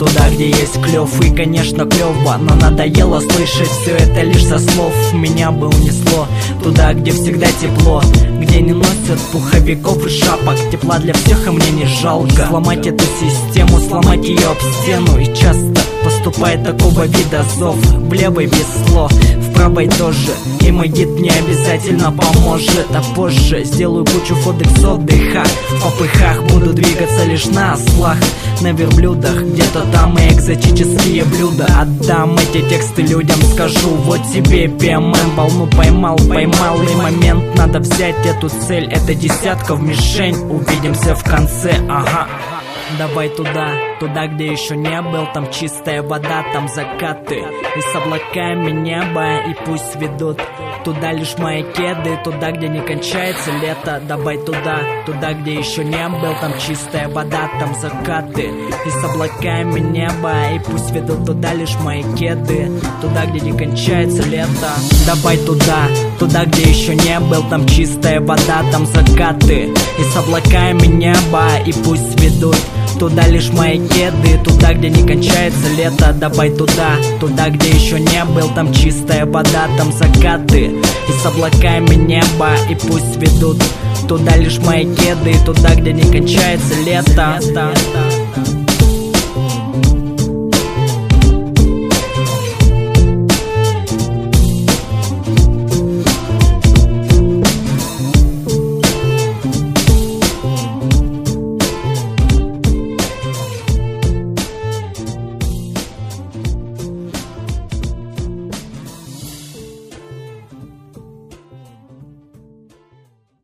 туда, где есть клев И, конечно, клево, но надоело слышать все это лишь со слов. Меня бы унесло туда, где всегда тепло Где не носят пуховиков и шапок. Тепла для всех, и мне не жалко. Сломать эту систему, сломать ее об стену. И часто поступает такого вида зов. В левой весло, в правой тоже. И мой гид мне обязательно поможет. А позже сделаю кучу фоток с отдыха. В попыхах буду двигаться лишь на ослах На верблюдах, где-то там и экзотические блюда. Отдам эти тексты людям, скажу Вот тебе ПММ, волну поймал, поймал И момент, надо взять эту цель. Это десятка в мишень, увидимся в конце, ага Давай туда, туда, где еще не был Там чистая вода, там закаты. И с облаками небо, и пусть ведут. Туда лишь мои кеды, туда, где не кончается лето. Давай туда, туда, где еще не был Там чистая вода, там закаты. И с облаками небо, и пусть ведут. Туда лишь мои кеды Туда, где не кончается лето. Давай туда, туда, где еще не был Там чистая вода, там закаты. И с облаками небо, и пусть ведут Туда лишь мои кеды, туда, где не кончается лето Давай туда, туда, где еще не был Там чистая вода, там закаты И с облаками небо, и пусть ведут Туда лишь мои кеды, туда, где не кончается лето